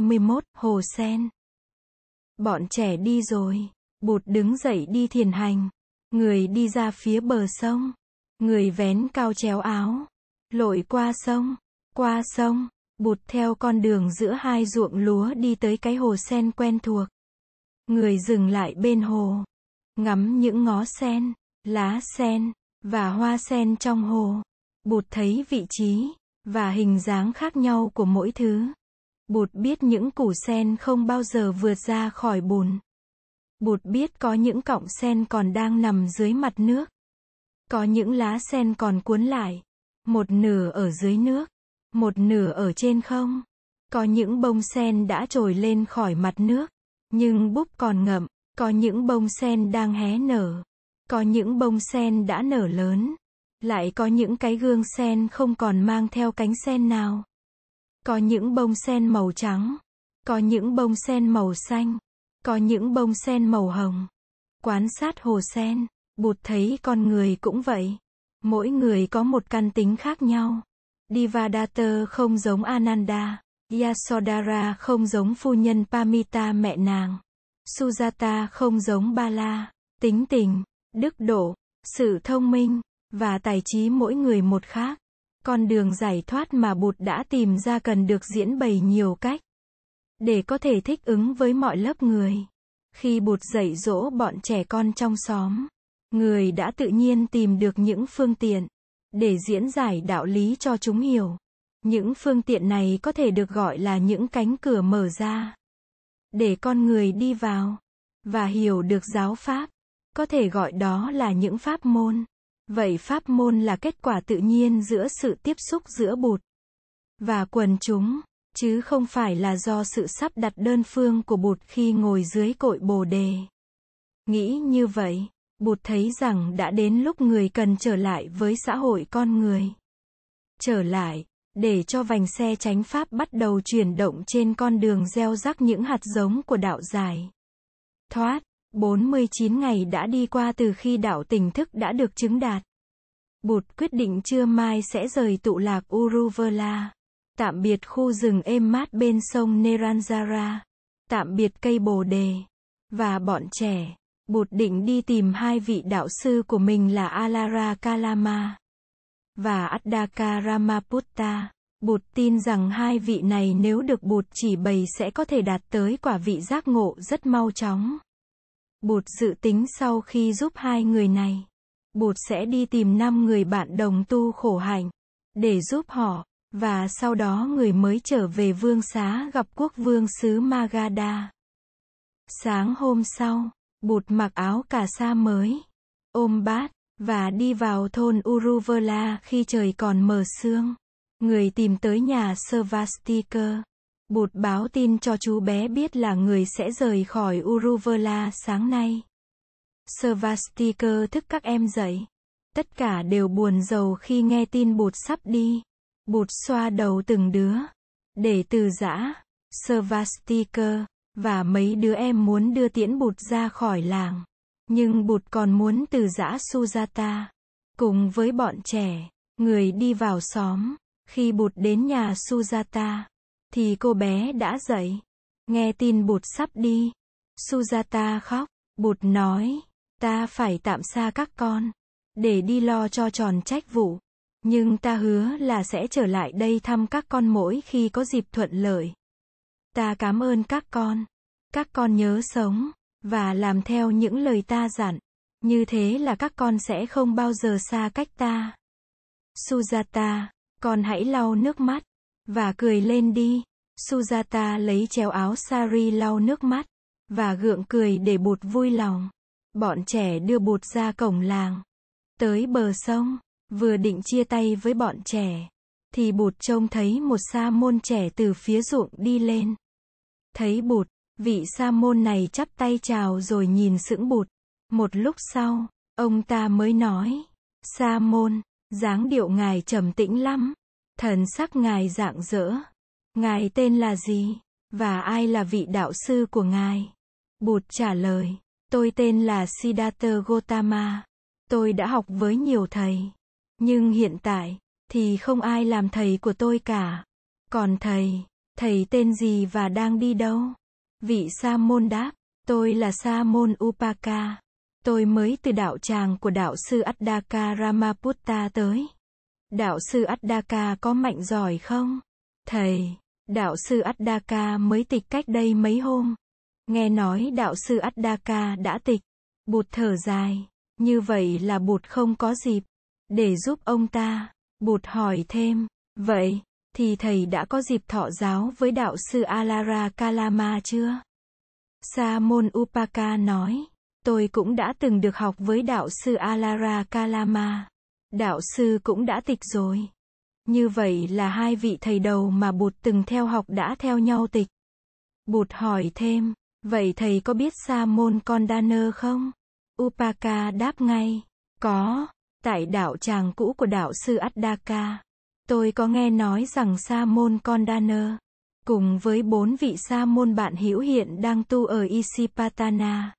21, Hồ Sen. Bọn trẻ đi rồi. Bụt đứng dậy đi thiền hành. Người đi ra phía bờ sông. Người vén cao chéo áo. Lội qua sông. Qua sông. Bụt theo con đường giữa hai ruộng lúa đi tới cái hồ sen quen thuộc. Người dừng lại bên hồ. Ngắm những ngó sen, lá sen, và hoa sen trong hồ. Bụt thấy vị trí, và hình dáng khác nhau của mỗi thứ. Bụt biết những củ sen không bao giờ vượt ra khỏi bùn. Bụt biết có những cọng sen còn đang nằm dưới mặt nước. Có những lá sen còn cuốn lại. Một nửa ở dưới nước. Một nửa ở trên không. Có những bông sen đã trồi lên khỏi mặt nước. Nhưng búp còn ngậm. Có những bông sen đang hé nở. Có những bông sen đã nở lớn. Lại có những cái gương sen không còn mang theo cánh sen nào. Có những bông sen màu trắng. Có những bông sen màu xanh. Có những bông sen màu hồng. Quán sát hồ sen, Bụt thấy con người cũng vậy. Mỗi người có một căn tính khác nhau. Divadatta không giống Ananda. Yasodhara không giống phu nhân Pamita mẹ nàng. Sujata không giống Bala. Tính tình, đức độ, sự thông minh, và tài trí mỗi người một khác. Con đường giải thoát mà Bụt đã tìm ra cần được diễn bày nhiều cách để có thể thích ứng với mọi lớp người. Khi Bụt dạy dỗ bọn trẻ con trong xóm, người đã tự nhiên tìm được những phương tiện để diễn giải đạo lý cho chúng hiểu. Những phương tiện này có thể được gọi là những cánh cửa mở ra để con người đi vào và hiểu được giáo pháp. Có thể gọi đó là những pháp môn. Vậy pháp môn là kết quả tự nhiên giữa sự tiếp xúc giữa Bụt và quần chúng chứ không phải là do sự sắp đặt đơn phương của Bụt khi ngồi dưới cội Bồ đề. Nghĩ như vậy, Bụt thấy rằng đã đến lúc người cần trở lại với xã hội con người. Trở lại, để cho vành xe tránh pháp bắt đầu chuyển động trên con đường gieo rắc những hạt giống của đạo giải. Thoát, 49 ngày đã đi qua từ khi đạo tỉnh thức đã được chứng đạt. Bụt quyết định trưa mai sẽ rời tụ lạc Uruvela. Tạm biệt khu rừng êm mát bên sông Neranjara. Tạm biệt cây bồ đề. Và bọn trẻ. Bụt định đi tìm hai vị đạo sư của mình là Alara Kalama và Addaka Ramaputta. Bụt tin rằng hai vị này nếu được Bụt chỉ bày sẽ có thể đạt tới quả vị giác ngộ rất mau chóng. Bụt dự tính sau khi giúp hai người này, Bụt sẽ đi tìm năm người bạn đồng tu khổ hạnh để giúp họ và sau đó người mới trở về vương xá gặp quốc vương xứ Magadha. Sáng hôm sau, Bụt mặc áo cà sa mới, ôm bát, và đi vào thôn Uruvela khi trời còn mờ sương. Người tìm tới nhà Svastikar. Bụt báo tin cho chú bé biết là người sẽ rời khỏi Uruvela sáng nay. Svastikar thức các em dậy. Tất cả đều buồn rầu khi nghe tin Bụt sắp đi. Bụt xoa đầu từng đứa. Để từ giã, Svastikar, và mấy đứa em muốn đưa tiễn Bụt ra khỏi làng. Nhưng Bụt còn muốn từ giã Sujata. Cùng với bọn trẻ, người đi vào xóm. Khi Bụt đến nhà Sujata, thì cô bé đã dậy. Nghe tin Bụt sắp đi. Sujata khóc. Bụt nói, ta phải tạm xa các con. Để đi lo cho tròn trách vụ. Nhưng ta hứa là sẽ trở lại đây thăm các con mỗi khi có dịp thuận lợi. Ta cảm ơn các con. Các con nhớ sống, và làm theo những lời ta dặn. Như thế là các con sẽ không bao giờ xa cách ta. Sujata, con hãy lau nước mắt, và cười lên đi. Sujata lấy chéo áo sari lau nước mắt, và gượng cười để bột vui lòng. Bọn trẻ đưa bột ra cổng làng. Tới bờ sông. Vừa định chia tay với bọn trẻ, thì bột trông thấy một sa môn trẻ từ phía ruộng đi lên. Thấy bột, vị sa môn này chắp tay chào rồi nhìn sững bụt. Một lúc sau, ông ta mới nói, sa môn, dáng điệu ngài trầm tĩnh lắm, thần sắc ngài dạng rỡ Ngài tên là gì? Và ai là vị đạo sư của ngài? Bụt trả lời, tôi tên là Siddhartha Gautama. Tôi đã học với nhiều thầy. Nhưng hiện tại, thì không ai làm thầy của tôi cả. Còn thầy, Thầy tên gì và đang đi đâu? Vị Sa môn đáp, tôi là Sa môn Upaka. Tôi mới từ đạo tràng của đạo sư Addaka Ramaputta tới. Đạo sư Addaka có mạnh giỏi không? Thầy, đạo sư Addaka mới tịch cách đây mấy hôm. Nghe nói đạo sư Addaka đã tịch. Bụt thở dài. Như vậy là bụt không có dịp. Để giúp ông ta. Bụt hỏi thêm. Vậy, thì thầy đã có dịp thọ giáo với đạo sư Alara Kalama chưa? Sa môn Upaka nói. Tôi cũng đã từng được học với đạo sư Alara Kalama. Đạo sư cũng đã tịch rồi. Như vậy là hai vị thầy đầu mà Bụt từng theo học đã theo nhau tịch. Bụt hỏi thêm, vậy thầy có biết Sa môn Kondaner không? Upaka đáp ngay, có, tại đạo tràng cũ của đạo sư Addaka. Tôi có nghe nói rằng Sa môn Kondaner, cùng với bốn vị Sa môn bạn hữu hiện đang tu ở Isipatana.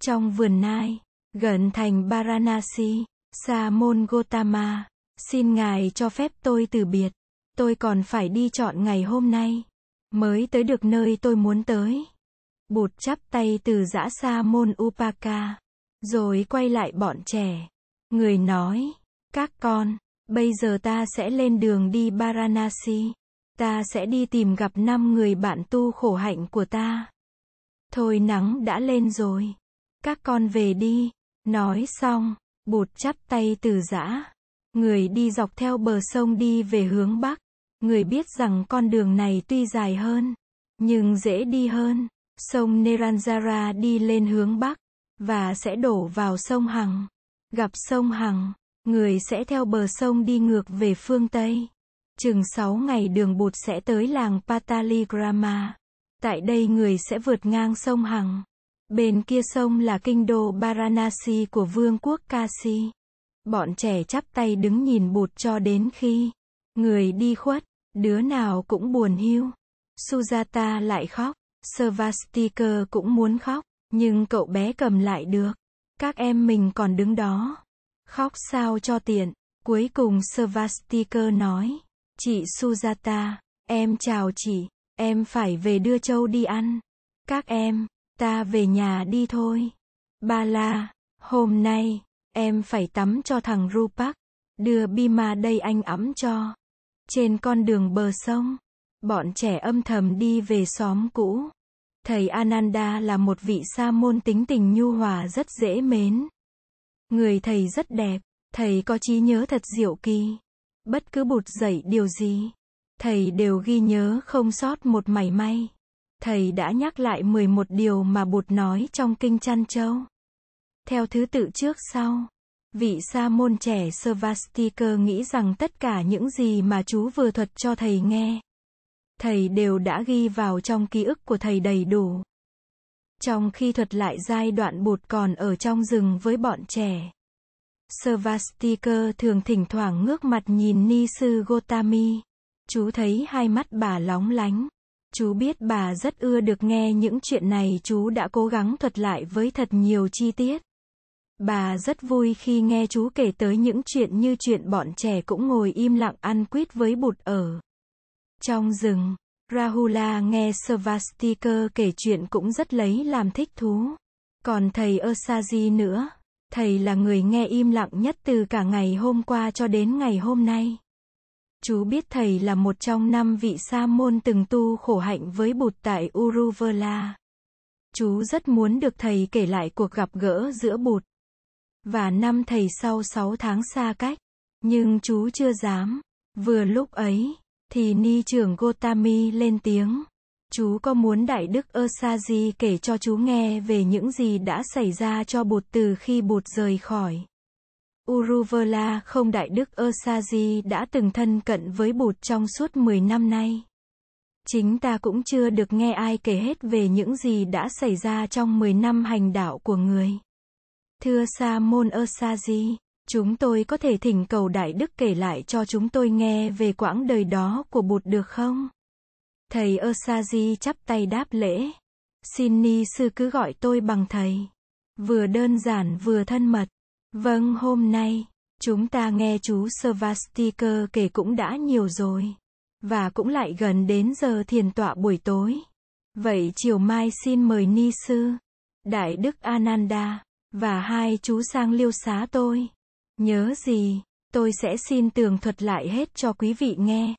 Trong vườn nai, gần thành Varanasi, Sa môn Gotama, xin ngài cho phép tôi từ biệt. Tôi còn phải đi chọn ngày hôm nay, mới tới được nơi tôi muốn tới. Bụt chắp tay từ giã Sa môn Upaka, rồi quay lại bọn trẻ. Người nói, các con, bây giờ ta sẽ lên đường đi Varanasi. Ta sẽ đi tìm gặp năm người bạn tu khổ hạnh của ta. Thôi nắng đã lên rồi. Các con về đi. Nói xong, bụt chắp tay từ giã. Người đi dọc theo bờ sông đi về hướng Bắc. Người biết rằng con đường này tuy dài hơn, nhưng dễ đi hơn. Sông Neranjara đi lên hướng Bắc, và sẽ đổ vào sông Hằng. Gặp sông Hằng, người sẽ theo bờ sông đi ngược về phương Tây. Chừng 6 ngày đường bụt sẽ tới làng Pataligrama. Tại đây người sẽ vượt ngang sông Hằng. Bên kia sông là kinh đô Varanasi của vương quốc Kasi. Bọn trẻ chắp tay đứng nhìn bụt cho đến khi người đi khuất, đứa nào cũng buồn hiu. Sujata lại khóc, Svastika cũng muốn khóc, nhưng cậu bé cầm lại được. Các em mình còn đứng đó. Khóc sao cho tiện. Cuối cùng Svastika nói, chị Sujata, em chào chị, em phải về đưa châu đi ăn. Các em, Ta về nhà đi thôi. Ba la, hôm nay, em phải tắm cho thằng Rupak. Đưa Bima đây anh ấm cho. Trên con đường bờ sông, bọn trẻ âm thầm đi về xóm cũ. Thầy Ananda là một vị sa môn tính tình nhu hòa rất dễ mến. Người thầy rất đẹp, thầy có trí nhớ thật diệu kỳ. Bất cứ bụt dạy điều gì, thầy đều ghi nhớ không sót một mảy may thầy đã nhắc lại 11 điều mà Bụt nói trong kinh chăn châu. Theo thứ tự trước sau, vị sa môn trẻ Svastika nghĩ rằng tất cả những gì mà chú vừa thuật cho thầy nghe, thầy đều đã ghi vào trong ký ức của thầy đầy đủ. Trong khi thuật lại giai đoạn Bụt còn ở trong rừng với bọn trẻ, Svastika thường thỉnh thoảng ngước mặt nhìn Ni sư Gotami. Chú thấy hai mắt bà lóng lánh. Chú biết bà rất ưa được nghe những chuyện này chú đã cố gắng thuật lại với thật nhiều chi tiết. Bà rất vui khi nghe chú kể tới những chuyện như chuyện bọn trẻ cũng ngồi im lặng ăn quýt với bụt ở. Trong rừng, Rahula nghe Svastika kể chuyện cũng rất lấy làm thích thú. Còn thầy Osaji nữa, thầy là người nghe im lặng nhất từ cả ngày hôm qua cho đến ngày hôm nay. Chú biết thầy là một trong năm vị sa môn từng tu khổ hạnh với Bụt tại Uruvela. Chú rất muốn được thầy kể lại cuộc gặp gỡ giữa Bụt và năm thầy sau 6 tháng xa cách, nhưng chú chưa dám. Vừa lúc ấy, thì ni trưởng Gotami lên tiếng. Chú có muốn Đại Đức Osaji kể cho chú nghe về những gì đã xảy ra cho Bụt từ khi Bụt rời khỏi Uruvela không đại đức Osaji đã từng thân cận với Bụt trong suốt 10 năm nay. Chính ta cũng chưa được nghe ai kể hết về những gì đã xảy ra trong 10 năm hành đạo của người. Thưa Sa môn Osaji, chúng tôi có thể thỉnh cầu Đại Đức kể lại cho chúng tôi nghe về quãng đời đó của Bụt được không? Thầy Osaji chắp tay đáp lễ. Xin ni sư cứ gọi tôi bằng thầy. Vừa đơn giản vừa thân mật. Vâng, hôm nay, chúng ta nghe chú Svastikar kể cũng đã nhiều rồi. Và cũng lại gần đến giờ thiền tọa buổi tối. Vậy chiều mai xin mời Ni Sư, Đại Đức Ananda, và hai chú sang liêu xá tôi. Nhớ gì, tôi sẽ xin tường thuật lại hết cho quý vị nghe.